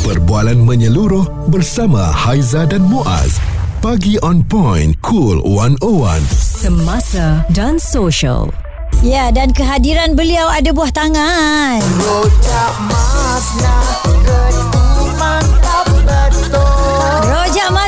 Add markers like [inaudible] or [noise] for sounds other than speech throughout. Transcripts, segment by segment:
Perbualan menyeluruh bersama Haiza dan Muaz. Pagi on point, cool 101. Semasa dan social. Ya, dan kehadiran beliau ada buah tangan. Rojak Mazna Ketu mantap betul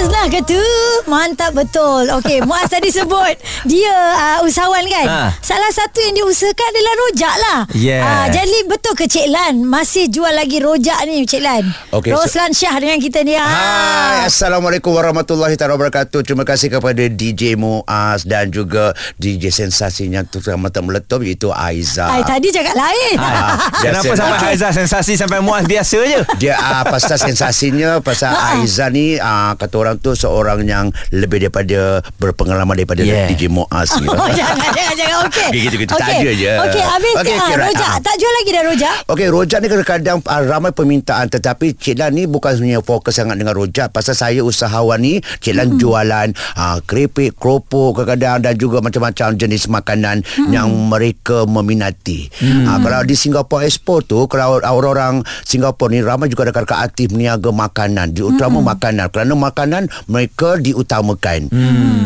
Rojak Mazna ke tu? Mantap betul. Okey, [laughs] Muaz tadi sebut dia uh, usahawan kan? Ha. Salah satu yang dia usahakan adalah rojak lah. Yeah. Ah, jadi betul ke Cik Lan masih jual lagi rojak ni Cik Lan? Okey, Roslan Syah dengan kita ni. Hai, Ah. Assalamualaikum warahmatullahi taala wabarakatuh. Terima kasih kepada DJ Muaz dan juga DJ sensasi yang terutama tak meletup iaitu Aiza. Ai, tadi cakap lain. Ah, [laughs] Kenapa biasa. sampai. Haizah sensasi sampai muas biasa je? Dia uh, pasal sensasinya pasal Aiza ni uh, kata orang tu seorang yang lebih daripada berpengalaman daripada Yeah. DJ Muaz gitu. Oh, jangan, jangan, jangan. Okey. Okey, gitu-gitu saja je. Okey, habis Okey, okay, okey, right. rojak. Ah. Tak jual lagi dah rojak? Okey, rojak ni kadang-kadang uh, ramai permintaan tetapi Cik Lan ni bukan sebenarnya fokus sangat dengan rojak pasal saya usahawan ni Cik Lan jualan uh, keripik, keropok kadang-kadang dan juga macam-macam jenis makanan yang mereka meminati. Uh, kalau di Singapore Expo tu kalau orang-orang Singapura ni ramai juga dekat aktif meniaga makanan, terutama makanan kerana makanan mereka diutamakan.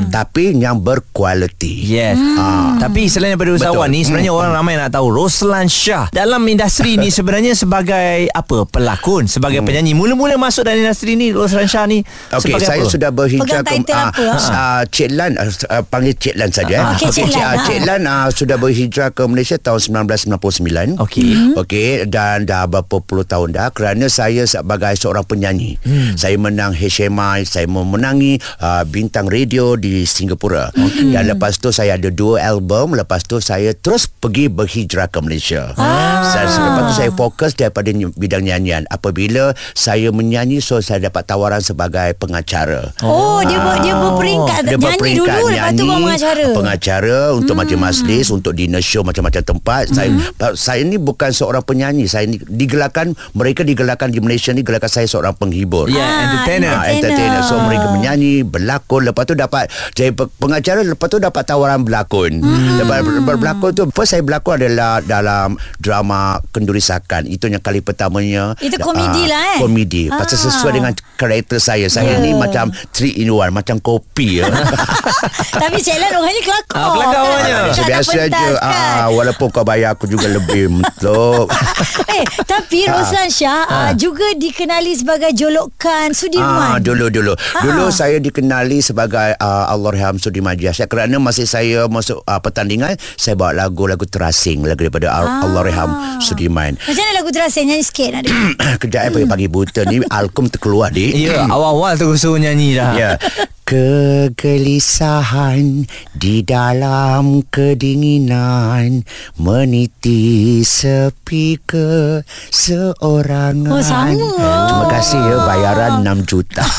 Tapi yang berkualiti. Yes. Ah. Tapi selain daripada usahawan Betul. ni sebenarnya orang ramai nak tahu Roslan Shah dalam industri ni sebenarnya sebagai apa? Pelakon, sebagai penyanyi. Mula-mula masuk dalam industri ni Roslan Shah ni Okey, sebagai saya apa? sudah berhijrah Pegang title ah, apa, ah? ah, Cik Lan uh, uh, panggil Cik Lan saja eh. Ah, okey, Cik Lan, ah, ah. Cik Lan uh, sudah berhijrah ke Malaysia tahun 1999. Okey. Okey dan dah berapa puluh tahun dah kerana saya sebagai seorang penyanyi. Hmm. Saya menang HMI, saya memenangi uh, bintang radio di Singapura. Okay. Dan lepas tu saya ada dua album, lepas tu saya terus pergi berhijrah ke Malaysia. Ah. Saya, lepas tu saya fokus daripada bidang nyanyian. Apabila saya menyanyi so saya dapat tawaran sebagai pengacara. Oh, dia ber, dia berperingkat Dia nyanyi berperingkat dulu lepas tu baru mengacara. Pengacara untuk hmm. majlis majlis untuk dinner show macam-macam tempat. Hmm. Saya saya ni bukan seorang penyanyi. Saya ni digelarkan mereka digelarkan di Malaysia ni gelarkan saya seorang penghibur. Ya, Ah, entertainer. Ah, entertainer. So mereka menyanyi, berlakon, lepas tu dapat jadi pe- pengacara, lepas tu dapat tawaran berlakon. Hmm. Lepas ber- ber- berlakon tu first saya berlakon adalah dalam drama Kenduri Sakan. Itu yang kali pertamanya. Itu komedi Ah, lah, eh? Komedi. Pasal Ah. sesuai dengan karakter saya. Saya Ya. ni macam three in one, macam kopi ya. [laughs] Tapi Cik Lan orangnya kelakar. Ah, kelakar kan? orangnya. Biasa je kan? ah, Walaupun kau bayar aku juga lebih [laughs] Betul eh, tapi Roslan Syah ah. juga dikenali sebagai jolokan Sudirman. Ah, dulu dulu. Dulu saya dikenali sebagai uh, Allahyarham Sudirman Jasya kerana masa saya masuk uh, pertandingan saya bawa lagu-lagu terasing lagu daripada ah. Allahyarham Sudirman. Macam mana lagu terasa nyanyi sikit nak dengar? [coughs] Kejap eh pagi-pagi buta ni Alkum terkeluar dik. Ya, awal-awal tu suruh nyanyi dah. Ya. [laughs] Kegelisahan di dalam kedinginan meniti sepi ke seorangan. Oh, sama. Terima kasih ya bayaran 6 juta. [laughs]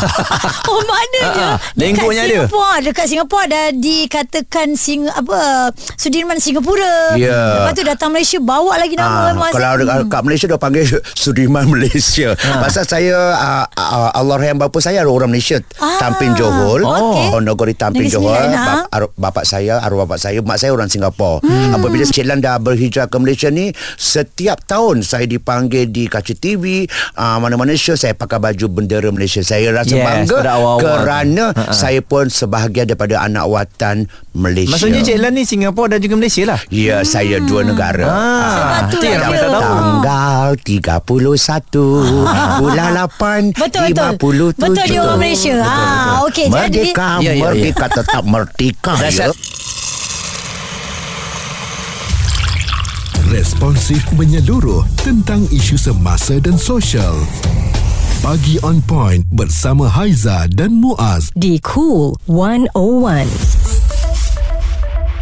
Oh maknanya Ah, ah. Lenggoknya ada? Singapura Dekat Singapura Dah dikatakan sing, apa Sudirman Singapura Ya. Lepas tu datang Malaysia Bawa lagi nama Ah, Muaz. kalau hmm. kat Malaysia dah panggil [laughs] Sudirman Malaysia. Ha. Pasal saya uh, uh, Allahyarham bapa saya adalah orang Malaysia, Ah, Tampin Johor. Okey. Oh, Nogori Tampin Negeri Johor. Sembilan, ha? Bap, bapak saya, arwah bapak saya, mak saya orang Singapura. Hmm. Apabila Cik Lan dah berhijrah ke Malaysia ni, setiap tahun saya dipanggil di kaca TV, uh, mana-mana show saya pakai baju bendera Malaysia. Saya rasa Yes, bangga awal-awal. kerana Ha, ha. saya pun sebahagian daripada anak watan Malaysia. Maksudnya Cik Lan ni Singapura dan juga Malaysia lah. Ya, saya dua negara. Ah, Sebab tu lah dia. tak tahu. Tanggal 31 [laughs] Bulan 8 Betul betul 57 Betul dia orang Malaysia ah, Okey jadi Merdeka Ya, ya, ya. Merdeka tetap merdeka ya. Responsif menyeluruh tentang isu semasa dan sosial. Pagi on point bersama Haiza dan Muaz. Di Cool 101.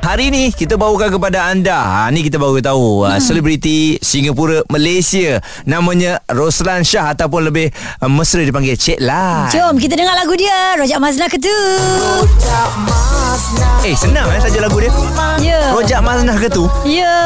Hari ni kita bawakan kepada anda. Ha, Ni kita baru tahu hmm. Selebriti Singapura Malaysia. Namanya Roslan Shah Ataupun lebih uh, Mesra dipanggil Cik Lan. Jom kita dengar lagu dia. Rojak Mazna ke tu Rojak Mazna Eh senang eh saja lagu dia. Ya. Rojak Maznah ke tu Ya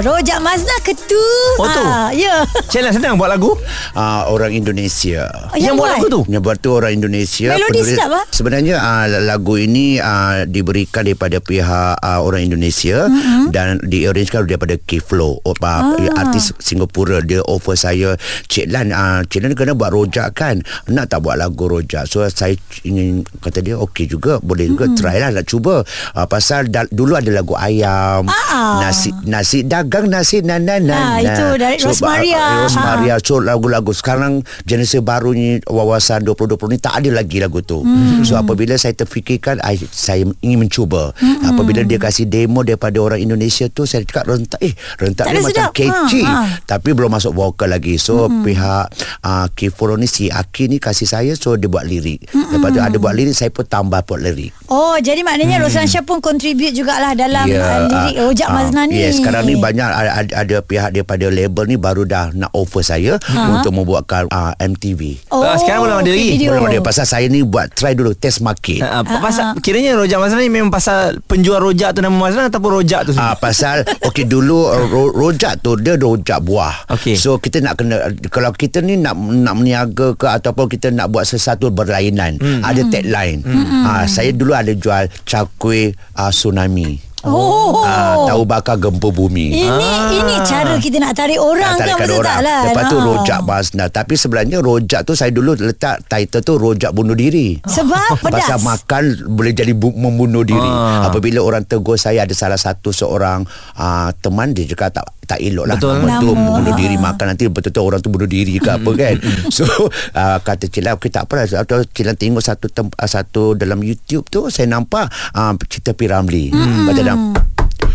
Rojak Mazna ke tu Oh, tu? Ah, Ya. Cik Lan senang buat lagu? Uh, Orang Indonesia. Oh, Yang buat lagu tu? Yang buat tu orang Indonesia. Melodi sedap, ah? Sebenarnya uh, lagu ini uh, diberikan daripada pihak uh, uh, orang Indonesia mm-hmm. dan di arrangekan daripada Kiflo oh, uh, artis Singapura dia offer saya Cik Lan uh, Cik Lan kena buat rojak kan nak tak buat lagu rojak so saya ingin kata dia okey juga boleh juga mm-hmm. try lah nak cuba uh, pasal da- dulu ada lagu ayam Ah. nasi nasi dagang nasi na na na Ah, itu dari Rosmaria. uh, Rosmaria so lagu-lagu sekarang generasi baru ni wawasan 2020 ni tak ada lagi lagu tu mm. so apabila saya terfikirkan I, saya ingin mencuba mm. apabila dia kasih demo daripada orang Indonesia tu saya cakap rentak eh rentak Tak dia ada macam sedap. catchy Ha, ha. tapi belum masuk vokal lagi so mm. pihak uh, Kiforo ni si Aki ni kasih saya so dia buat lirik mm. lepas tu ada buat lirik saya pun tambah buat lirik Oh jadi maknanya. Roslan Shah pun contribute jugalah dalam Ya, yeah, uh, lirik ah, Rojak ah, Mazna ni. Yes, sekarang ni banyak ada, ada, ada pihak daripada label ni baru dah nak offer saya untuk membuatkan uh, MTV. Oh, Ah, sekarang belum ada lagi. video. Belum ada pasal saya ni buat try dulu test market. Uh, pasal kiranya rojak Mazlan ni memang pasal penjual rojak tu nama Mazlan ataupun rojak tu sendiri? Ah pasal okey dulu uh, ro, rojak tu dia rojak buah. Okey. So kita nak kena kalau kita ni nak nak meniaga ke ataupun kita nak buat sesuatu berlainan, Hmm. ada tagline. Ah saya dulu ada jual cakwe uh, tsunami. Oh. Ah tahu bakar gempa bumi. Ini ah. ini cara kita nak tarik orang Ah, kan tarikkan betul orang. tak lah. Lepas tu Ah. rojak Basna Tapi sebenarnya rojak tu Saya dulu letak title tu Rojak bunuh diri Sebab [laughs] pedas. Pasal makan Boleh jadi bu- membunuh diri Ah. Apabila orang tegur saya Ada salah satu seorang uh, Teman dia cakap tak tak elok lah Betul. Nama tu Nama. bunuh diri makan nanti betul-betul orang tu bunuh diri ke apa kan so uh, [laughs] kata Cik Lam okay, tak apa lah atau Cik Lam tengok satu tem- uh, satu dalam YouTube tu saya nampak uh, cerita P. Ramlee hmm. kata dia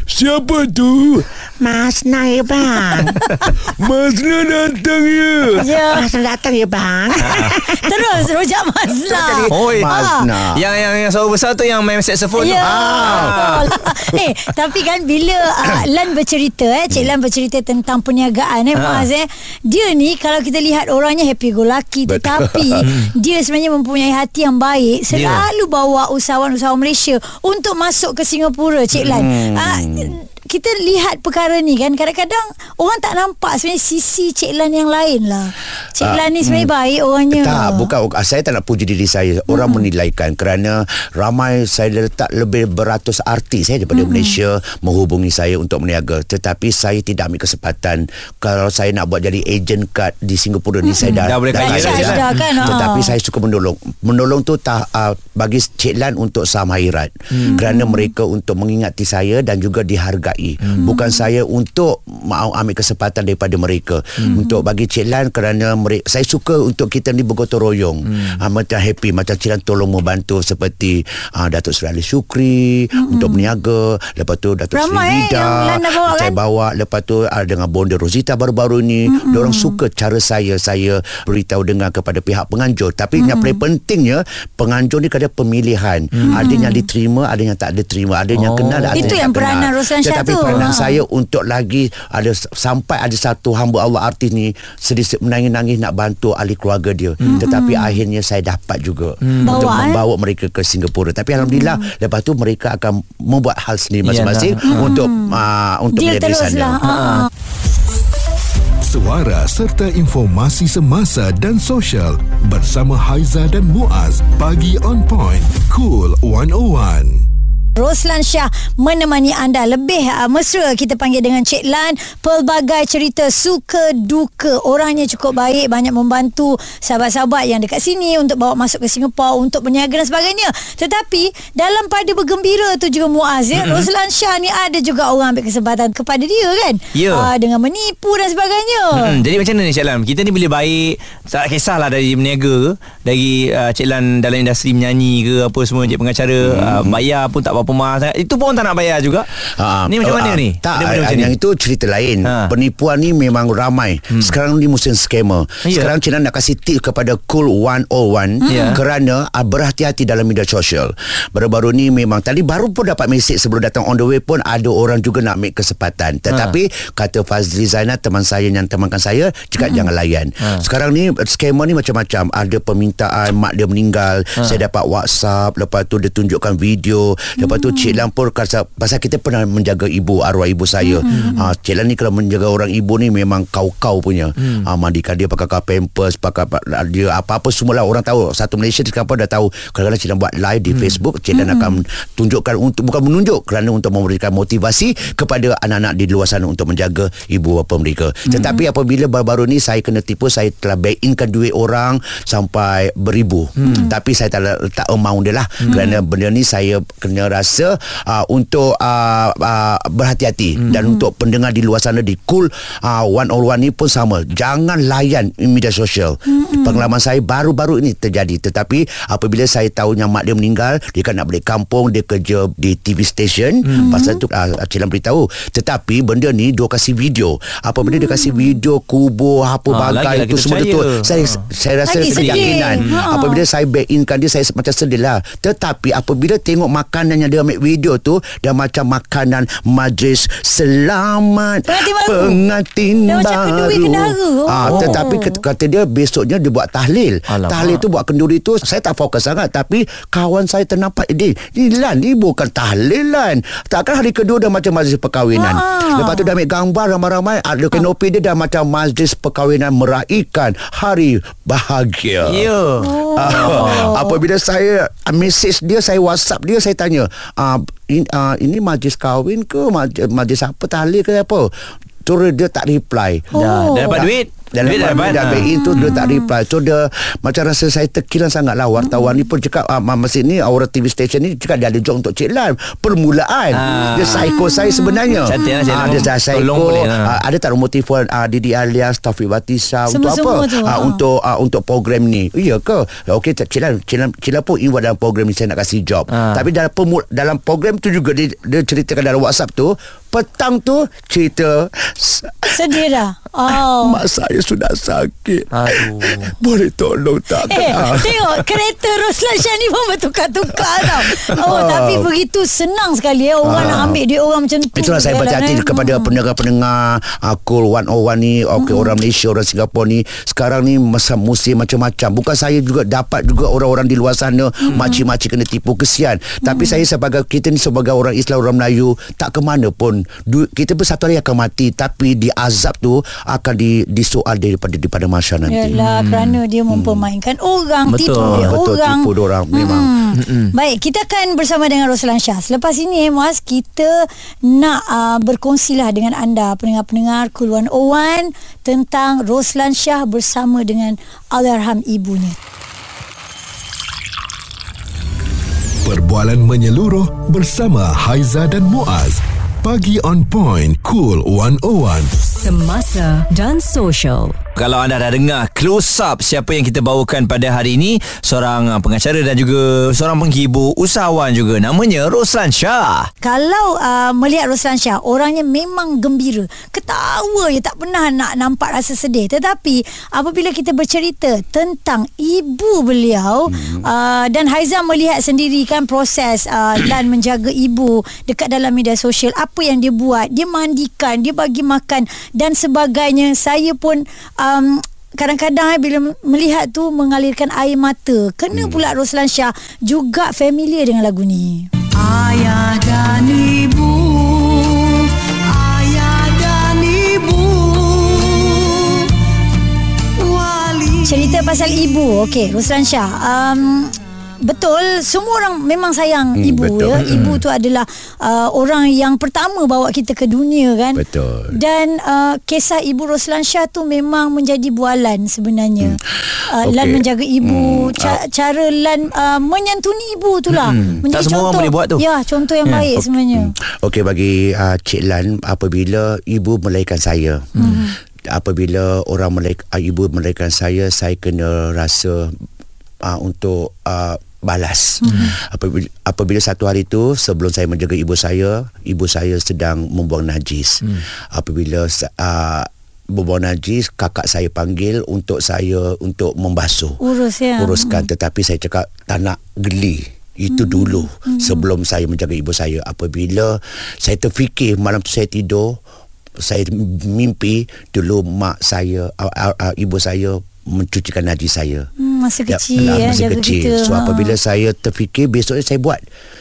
Siapa tu? Mas Nai bang [laughs] Mas Na datang ya. Ya. Mas datang ya bang Terus rojak Mazna. Oi. Mazna. Yang yang yang saudara besar tu yang main saxophone Ya. tu. Ah. [laughs] eh, tapi kan bila uh, Lan bercerita eh, Cik Lan bercerita tentang perniagaan eh, Ha. Muaz eh. Dia ni kalau kita lihat orangnya happy go lucky tetapi [laughs] dia sebenarnya mempunyai hati yang baik, selalu bawa usahawan-usahawan Malaysia untuk masuk ke Singapura, Cik Lan. Uh, Minion! Kita lihat perkara ni kan kadang-kadang orang tak nampak sebenarnya sisi Cik Lan yang lain lah. Cik Ah, Lan ni sebenarnya baik orangnya. Tak, bukan ah, saya tak nak puji diri saya. Orang hmm. menilaikan kerana ramai saya letak lebih beratus artis saya daripada hmm. Malaysia menghubungi saya untuk berniaga. Tetapi saya tidak ambil kesempatan kalau saya nak buat jadi agent card di Singapura ni saya dah Dah boleh kaya dah, kaya dah kan, ha. Tetapi saya suka menolong. Menolong tu tak uh, bagi Cik Lan untuk saham akhirat. Hmm. Kerana mereka untuk mengingati saya dan juga dihargai. Hmm. Bukan saya untuk mau ambil kesempatan daripada mereka. Hmm. Untuk bagi Cik Lan kerana mereka saya suka untuk kita ni bergotong royong. Hmm. Uh, macam happy macam Cik Lan tolong membantu seperti uh, Datuk Seri Ali Syukri hmm. untuk berniaga. Lepas tu Datuk Ramai, eh, Seri Lida. dah bawa saya kan? bawa lepas tu uh, dengan Bonda Rosita baru-baru ni. Hmm. Diorang suka cara saya saya beritahu dengan kepada pihak penganjur. Tapi yang paling pentingnya penganjur ni ada pemilihan. Ada yang diterima, ada yang tak diterima, ada yang Oh. kenal, ada Itu yang yang peranan Roslan Shah Tetapi tu. peranan Ha. saya untuk lagi ada sampai ada satu hamba Allah artis ni sedikit menangis-nangis nak bantu ahli keluarga dia. Tetapi akhirnya saya dapat juga untuk Bawa, eh? membawa mereka ke Singapura. Tapi alhamdulillah lepas tu mereka akan membuat hal sendiri masing-masing untuk uh, untuk Deal berniaga di sana. lah. Ha. Suara serta informasi semasa dan sosial bersama Haiza dan Muaz. Pagi on point. Cool 101. Roslan Shah menemani anda lebih uh, mesra kita panggil dengan Cik Lan pelbagai cerita suka duka orangnya cukup baik banyak membantu sahabat-sahabat yang dekat sini untuk bawa masuk ke Singapura untuk berniaga dan sebagainya tetapi dalam pada bergembira tu juga Muaz ya mm-hmm. Roslan Shah ni ada juga orang ambil kesempatan kepada dia kan Ya. uh, dengan menipu dan sebagainya Hmm, jadi macam mana ni Cik Lan? Kita ni bila baik tak kisahlah dari berniaga dari uh, Cik Lan dalam industri menyanyi ke apa semua jadi pengacara hmm. uh, bayar pun tak berapa mahal. Itu pun tak nak bayar juga. Ha, ni macam mana ah, ni? Tak, Ada macam yang ni? itu cerita lain. Ha. Penipuan ni memang ramai. Hmm. Sekarang ni musim scammer. Ya. Sekarang Cina nak kasih tip kepada Cool 101 Ya. kerana ah, berhati-hati dalam media sosial. Baru-baru ni memang tadi baru pun dapat mesej sebelum datang on the way pun ada orang juga nak ambil kesempatan. Tetapi kata Fazli Zainal teman saya yang temankan saya cakap jangan layan. Sekarang ni scammer ni macam-macam. Ada permintaan mak dia meninggal, saya dapat WhatsApp, lepas tu dia tunjukkan video, lepas tu Cik Lan pun kata pasal kita pernah menjaga ibu arwah ibu saya. Hmm. Ha, Cik Lan ni kalau menjaga orang ibu ni memang kau-kau punya. Hmm. Ha, mandikan dia pakai pampers, pakai dia apa-apa semualah orang tahu. Satu Malaysia sekarang pun dah tahu kalau Cik Lan buat live di hmm. Facebook, Cik Lan hmm. akan tunjukkan untuk bukan menunjuk kerana untuk memberikan motivasi kepada anak-anak di luar sana untuk menjaga ibu bapa mereka. Hmm. Tetapi apabila baru-baru ni saya kena tipu, saya telah back inkan duit orang sampai beribu. Hmm. Tapi saya tak tak amount dia lah hmm. kerana benda ni saya kena rasa uh, untuk uh, uh, berhati-hati hmm. dan untuk pendengar di luar sana di Cool uh, 101 ni pun sama. Jangan layan media sosial. Hmm. Pengalaman saya baru-baru ini terjadi tetapi apabila saya tahu yang mak dia meninggal, dia kan nak balik kampung, dia kerja di TV station. Hmm. Pasal tu uh, Cilam beritahu. Tetapi benda ni dia kasih video. Apabila hmm. dia kasih video kubur apa Ah, bagai itu semua percaya. tu saya Ah. saya rasa Lagi keyakinan. Ha. Apabila saya back inkan dia saya macam sedih lah. Tetapi apabila tengok makanan yang dia ambil video tu dia macam makanan majlis selamat Pengantin baru. pengantin Dia macam kenduri kendara. Ah, Oh. tetapi kata dia besoknya dia buat tahlil. Alamak. Tahlil tu buat kenduri tu saya tak fokus sangat tapi kawan saya ternampak eh, ni Lan ni bukan tahlil Lan. Takkan hari kedua dah macam majlis perkahwinan. Ah. Lepas tu dah ambil gambar ramai-ramai ada kanopi dia dah macam majlis perkahwinan meraihkan hari bahagia. Ya. Oh. Ah, apabila saya message dia saya WhatsApp dia saya tanya uh, in, uh, ini majlis kahwin ke majlis, majlis apa tahlil ke apa? Terus dia tak reply. Dah, dah dapat duit? Dalam dah dapat? dah Ha. baik itu dia tak reply so dia macam rasa saya terkilan sangat lah wartawan ni pun cakap ah, masa ni Aura TV station ni cakap dia ada job untuk Cik Lan permulaan Ah. dia psycho saya sebenarnya Cantik lah Cik Ah, dia dah psycho boleh lah. Ah, ada tak nombor telefon uh, Didi Alias Taufik Batisa untuk apa tu, Ah, ha. untuk uh, untuk program ni iya ke okey tak Cik Lan Cik Lan, Cik Lan pun involved dalam program ni saya nak kasih job Ah. tapi dalam pemul- dalam program tu juga dia, dia ceritakan dalam WhatsApp tu petang tu cerita "S- Sedih [laughs] dah. Oh. mak saya sudah sakit Aduh. [laughs] boleh tolong tak Eh, Ah. tengok kereta Roslan Shah ni pun bertukar-tukar tau. Oh, tapi begitu senang sekali eh orang nak ambil dia orang macam tu. Ah. Itulah saya Jalan, berhati-hati eh. kepada pendengar-pendengar uh, Cool 101 ni okay, Hmm. Orang Malaysia, orang Singapura ni Sekarang ni masa musim macam-macam Bukan saya juga dapat juga orang-orang di luar sana Hmm. Makcik-makcik kena tipu kesian Tapi saya sebagai Kita ni sebagai orang Islam, orang Melayu Tak ke mana pun du, Kita pun satu hari akan mati Tapi di azab tu Akan di, disoal daripada daripada masyarakat nanti Yalah hmm. kerana dia mempermainkan orang Betul. tipu dia Betul orang. tipu orang Memang Hmm. Baik, kita akan bersama dengan Roslan Shah. Selepas ini, eh, Muaz, kita nak uh, berkongsilah dengan anda, pendengar-pendengar Cool 101 tentang Roslan Shah bersama dengan Allahyarham ibunya. Perbualan menyeluruh bersama Haiza dan Muaz. Pagi on point, cool 101. Semasa dan social. Kalau anda dah dengar close up siapa yang kita bawakan pada hari ini seorang uh, pengacara dan juga seorang penghibur usahawan juga namanya Roslan Shah. Kalau uh, melihat Roslan Shah, orangnya memang gembira. Ketawa je, tak pernah nak nampak rasa sedih. Tetapi apabila kita bercerita tentang ibu beliau hmm. uh, dan Haizam melihat sendiri kan proses uh, [coughs] dan menjaga ibu dekat dalam media sosial, apa yang dia buat, dia mandikan, dia bagi makan dan sebagainya. Saya pun um, kadang-kadang eh, bila melihat tu mengalirkan air mata. Kena pula Roslan Shah juga familiar dengan lagu ni. Ayah dan ibu Ayah dan ibu Wali Cerita pasal ibu Okey Roslan Shah um, Betul Semua orang memang sayang Hmm, ibu betul. ya. Ibu tu adalah uh, Orang yang pertama Bawa kita ke dunia kan Betul. Dan uh, Kisah ibu Roslan Shah tu Memang menjadi bualan sebenarnya uh, Okey. Lan menjaga ibu Hmm, ca- Cara Lan uh, Menyantuni ibu tu lah Hmm, Menjadi tak semua orang contoh- boleh buat tu. Ya contoh yang Ya, baik sebenarnya Okey bagi uh, Cik Lan apabila ibu melahirkan saya. Hmm. Apabila orang melahir, uh, ibu melahirkan saya saya kena rasa uh, untuk uh, balas. Hmm. Apabila, apabila satu hari itu sebelum saya menjaga ibu saya, ibu saya sedang membuang najis. Hmm. Apabila uh, membuang najis, kakak saya panggil untuk saya untuk membasuh Urus ya uruskan tetapi saya cakap tak nak geli itu hmm. dulu hmm. sebelum saya menjaga ibu saya apabila saya terfikir malam tu saya tidur saya mimpi dulu mak saya uh, uh, uh, ibu saya mencucikan najis saya. Hmm, Masa kecil lah, ya, masa jaga kecil. kita so Ha. apabila saya terfikir besoknya saya buat.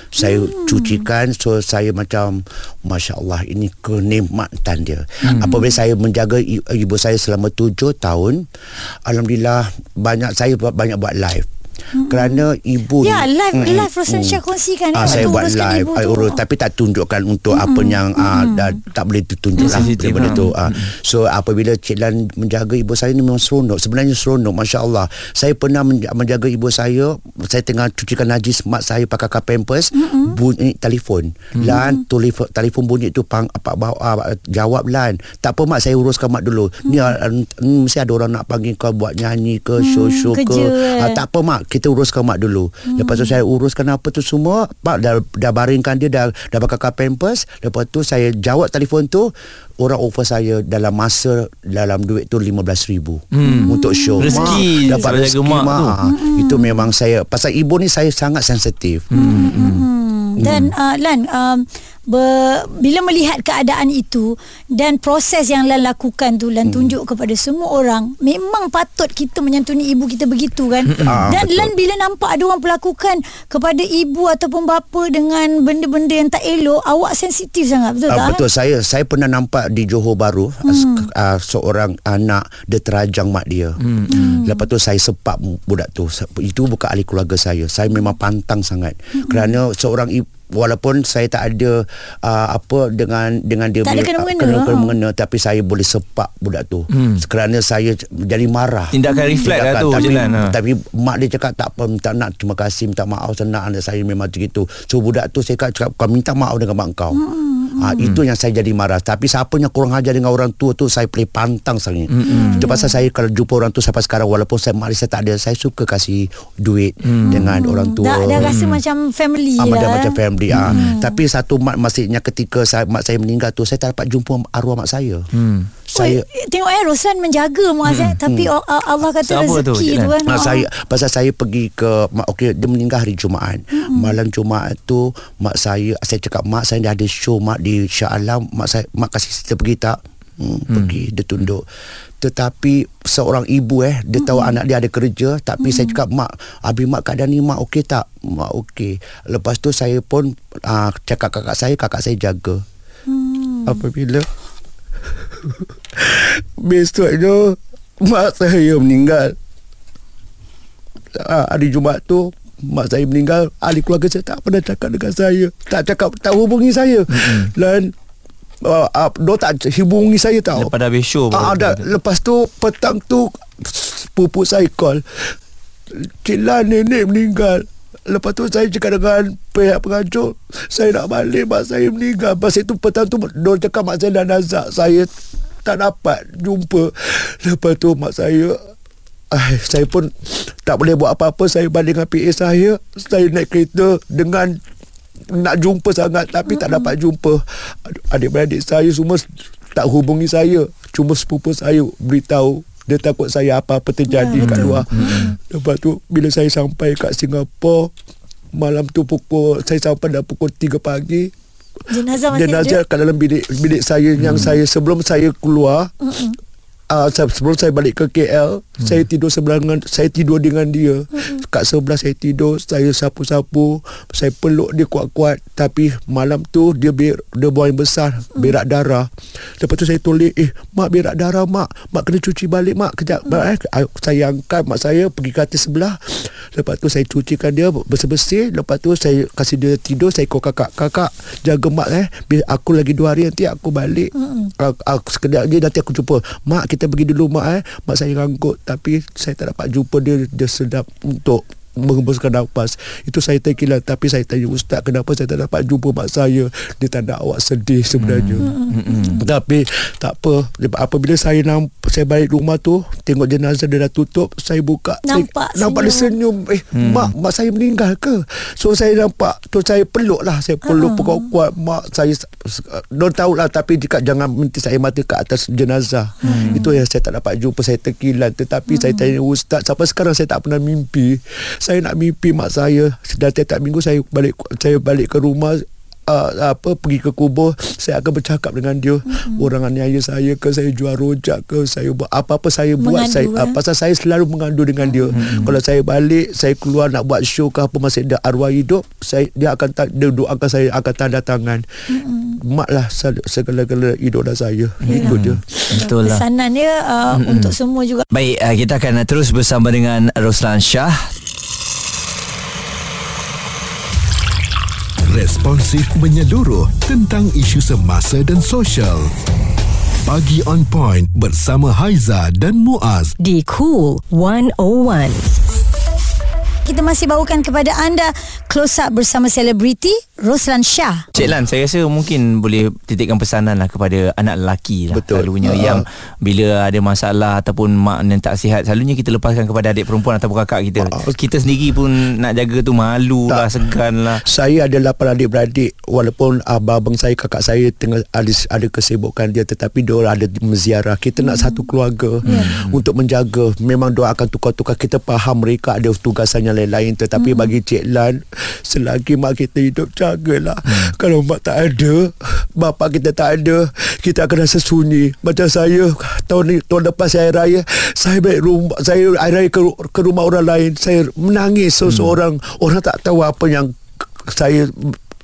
Saya cucikan So saya macam Masya Allah Ini kenikmatan dia. Hmm. Apabila saya menjaga Ibu saya selama tujuh tahun Alhamdulillah Banyak Saya banyak buat live hmm. Kerana ibu Ya, ni- live Mm-mm. live Rosan Syah kongsikan Ah, eh, saya waktu buat live ibu I urus tapi tak tunjukkan untuk mm apa yang ah, dah, tak boleh ditunjuk lah Sensitif, daripada ha. tu ah. so apabila Cik Lan menjaga ibu saya ni memang seronok sebenarnya seronok Masya Allah saya pernah menja- menjaga ibu saya saya tengah cucikan najis mak saya pakai pampers bunyi telefon. Lan telefon, telefon bunyi tu pang, apa, bawa, ah, jawab Lan. Tak apa mak saya uruskan mak dulu. Ni ah, mm, mesti ada orang nak panggil kau buat nyanyi ke show-show ke. kerja, eh. Ah, tak apa mak kita uruskan mak dulu. Hmm. lepas tu saya uruskan apa tu semua mak dah, dah baringkan dia dah dah pakai pampers. Lepas tu saya jawab telefon tu orang offer saya dalam masa dalam duit tu RM15,000 hmm. untuk show. Rezeki mak, dapat sebab jaga rezeki mak mak, tu. Ah, itu memang saya pasal ibu ni saya sangat sensitif. Hmm, dan uh, Lan um, ber, bila melihat keadaan itu dan proses yang Lan lakukan tu Lan tunjuk kepada semua orang memang patut kita menyantuni ibu kita begitu kan Ah, dan betul. Lan bila nampak ada orang perlakukan kepada ibu ataupun bapa dengan benda-benda yang tak elok awak sensitif sangat betul Uh, tak betul saya saya pernah nampak di Johor Bahru hmm. uh, seorang anak dia terajang mak dia. Hmm. Lepas tu saya sepak budak tu. Itu bukan ahli keluarga saya. Saya memang pantang sangat. Hmm. Kerana seorang ibu walaupun saya tak ada uh, apa dengan dengan dia Tak ada punya- kena-mengena. kena, kena mengena tapi saya boleh sepak budak tu hmm. kerana saya jadi marah Tindakan reflect lah tu, tapi, ha. tapi mak dia cakap tak apa minta nak terima kasih minta maaf senang anak saya memang begitu so budak tu saya cakap kau minta maaf dengan mak kau hmm. Ha, itu yang saya jadi marah tapi siapa yang kurang ajar dengan orang tua tu saya boleh pantang sangat hmm. itu pasal saya kalau jumpa orang tu sampai sekarang walaupun saya mak saya tak ada saya suka kasih duit hmm. dengan orang tua dah, dah rasa macam family Ah, lah macam, eh. macam family ah. Tapi satu mat maksudnya ketika saya, mak saya meninggal tu saya tak dapat jumpa arwah mak saya. Hmm. Saya Oi, tengok eh Roslan menjaga Muaz eh tapi oh, Allah kata Siapa tu, rezeki tu Lan? kan Nah, Oh. saya pasal saya pergi ke okey dia meninggal hari Jumaat. Hmm. Malam Jumaat tu mak saya saya cakap mak saya dah ada show mak di Shah Alam mak saya mak kasih kita pergi tak? Hmm, hmm. pergi dia tunduk. Tetapi seorang ibu eh dia tahu anak dia ada kerja tapi saya cakap mak abi mak keadaan ni mak okey tak? Mak okey. Lepas tu saya pun uh, cakap kakak saya kakak saya jaga. Hmm. Apabila besoknya mak saya meninggal. Ah, hari Jumaat tu mak saya meninggal. Ahli keluarga saya tak pernah cakap dengan saya. Tak cakap tak hubungi saya. Mm-hmm. dan uh, uh, dia tak hubungi saya tau. Lepas habis show baru dah, lepas tu petang tu sepupu saya call. Cik Lan nenek meninggal Lepas tu saya cakap dengan pihak pengajuk Saya nak balik mak saya meninggal. Lepas itu petang tu Dia cakap mak saya dah nazak Saya tak dapat jumpa. Lepas tu mak saya Ay, saya pun tak boleh buat apa-apa Saya balik dengan PA saya Saya naik kereta dengan nak jumpa sangat tapi tak dapat jumpa. Adik-beradik saya semua tak hubungi saya cuma sepupu saya beritahu dia takut saya apa-apa terjadi kat luar. Lepas tu bila saya sampai kat Singapura malam tu pukul saya sampai dah pukul 3 pagi jenazah masih jenazah ada kat dalam bilik bilik saya hmm. yang saya sebelum saya keluar uh, sebelum saya balik ke KL hmm. saya tidur sebelah dengan saya tidur dengan dia hmm. kat sebelah saya tidur saya sapu-sapu saya peluk dia kuat-kuat tapi malam tu dia ber, dia buang besar hmm. berak darah lepas tu saya tolak eh mak berak darah mak mak kena cuci balik mak kejap hmm. eh, saya angkat mak saya pergi ke atas sebelah lepas tu saya cucikan dia bersih-bersih lepas tu saya kasih dia tidur saya call kakak kakak jaga mak eh Bila aku lagi dua hari nanti aku balik hmm. aku, aku sekejap je nanti aku jumpa mak kita pergi dulu mak eh. Mak saya rangkut tapi saya tak dapat jumpa dia dia sedap untuk menghembuskan nafas. Itu saya terkilat tapi saya tanya ustaz kenapa saya tak dapat jumpa mak saya? Dia tak nak awak sedih sebenarnya. Hmm. tapi tak apa. Apabila saya nampak saya balik rumah tu tengok jenazah dia dah tutup saya buka Nampak saya, nampak dia senyum. eh hmm. mak mak saya meninggal ke? So saya nampak tu saya peluk lah. Saya peluk uh-huh. kuat-kuat mak saya don't tahu lah. Tapi jika jangan minta saya mata ke atas jenazah. Hmm. itu yang saya tak dapat jumpa. Saya terkilat tetapi hmm. saya tanya ustaz sampai sekarang saya tak pernah mimpi saya nak mimpi mak saya dan tiap-tiap minggu saya balik saya balik ke rumah uh, apa pergi ke kubur saya akan bercakap dengan dia mm-hmm. orang aniaya saya ke saya jual rojak ke saya buat apa-apa saya buat Mengadu, saya eh? uh, pasal saya selalu mengadu dengan dia mm-hmm. kalau saya balik saya keluar nak buat show ke apa masih ada arwah hidup saya dia akan ta- dia doakan saya akan tanda tangan mm-hmm. mak lah se- segala-gala idola saya itu dia Betul lah Pesanan dia uh, untuk semua juga. Baik, uh, kita akan terus bersama dengan Roslan Shah. Responsif menyeluruh tentang isu semasa dan sosial. Pagi on point bersama Haiza dan Muaz. Di Cool 101. Kita masih bawakan kepada anda close up bersama selebriti Roslan Shah. Cik Lan, saya rasa mungkin boleh titikkan pesanan lah kepada anak lelaki lah. Betul. Selalunya Ha. yang bila ada masalah ataupun mak yang tak sihat, selalunya kita lepaskan kepada adik perempuan ataupun kakak kita. Ha. Kita sendiri pun nak jaga tu malu lah, Tak. segan lah. Saya ada lapan adik-beradik walaupun abang-abang saya kakak saya tengah ada ada kesibukan dia tetapi dia orang ada menziarah. Kita nak satu keluarga untuk menjaga. Memang doa akan tukar-tukar. Kita faham mereka ada tugasan yang lain-lain tetapi bagi Cik Lan selagi mak kita hidup jagalah. Kalau mak tak ada, bapa kita tak ada, kita akan rasa sunyi. Macam saya tahun ni tahun lepas saya raya, saya balik rumah saya hari raya ke, ke rumah orang lain, saya menangis seseorang orang tak tahu apa yang saya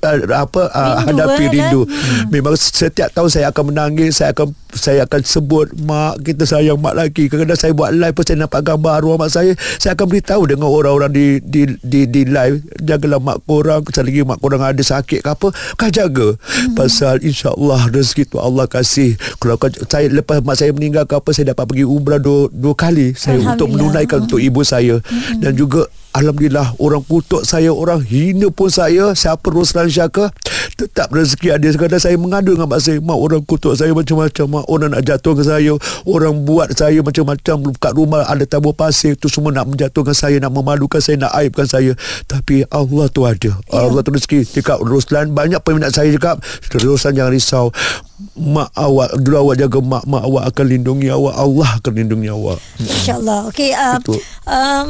uh, apa uh, Rindu, hadapi eh, rindu. Lan? Hmm. Memang setiap tahun saya akan menangis, saya akan saya akan sebut mak kita sayang mak lagi. Kadang-kadang saya buat live pun saya nampak gambar arwah mak saya, saya akan beritahu dengan orang-orang di di di, di live, jagalah mak korang, selagi mak korang ada sakit ke apa, kau jaga. Hmm. Pasal insya-Allah rezeki tu Allah kasih. Kalau kau, saya lepas mak saya meninggal ke apa, saya dapat pergi umrah dua, dua kali saya untuk menunaikan untuk ibu saya hmm. dan juga Alhamdulillah orang kutuk saya orang hina pun saya. Siapa Roslan Syaka tetap rezeki ada. Sekadar saya mengadu dengan mak saya mak orang kutuk saya macam-macam mak. Orang nak jatuhkan saya orang buat saya macam-macam. Kat rumah ada tabur pasir tu semua nak menjatuhkan saya nak memalukan saya nak aibkan saya. Tapi Allah tu ada. Allah tu rezeki. Cakap Roslan banyak peminat saya cakap. Roslan jangan risau. Mak awak dulu awak jaga mak. Mak awak akan lindungi awak. Allah akan lindungi awak. InsyaAllah. Okey, uh, Betul. um,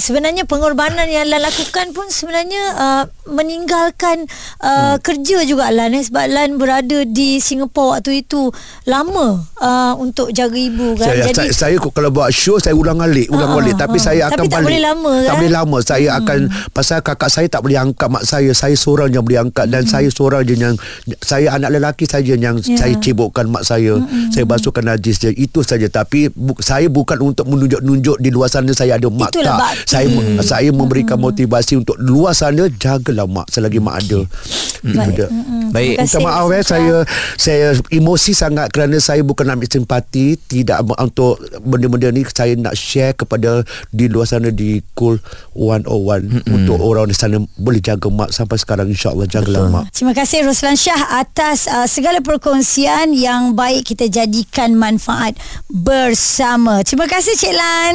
sebenarnya pengorbanan yang Lan lakukan pun sebenarnya uh, meninggalkan uh, hmm. kerja juga Lan eh, sebab Lan berada di Singapura waktu itu. Lama uh, untuk jaga ibu kan. saya, Jadi saya, saya kalau buat show saya ulang alik ulang Ah, balik. Ah, tapi ah. saya Tapi akan tak balik. boleh lama, tak kan? boleh lama. Saya hmm. akan pasal kakak saya tak boleh angkat mak saya. Saya seorang yang boleh angkat dan saya seorang je yang saya anak lelaki saja yang Ya. saya cibukkan mak saya. Saya basuhkan najis je itu saja. Tapi bu, saya bukan untuk menunjuk-nunjuk di luar sana. Saya ada mak Itulah tak saya saya memberikan motivasi untuk luar sana jagalah mak selagi mak ada itu Baik. dia Mm-mm. Baik. Terima Minta maaf eh saya saya emosi sangat kerana saya bukan nak ambil simpati tidak untuk benda-benda ni saya nak share kepada di luar sana di Cool 101 mm-hmm. untuk orang di sana boleh jaga mak sampai sekarang insyaallah jagalah mak. Terima kasih Roslan Shah atas uh, segala perkongsian yang baik kita jadikan manfaat bersama. Terima kasih Cik Lan.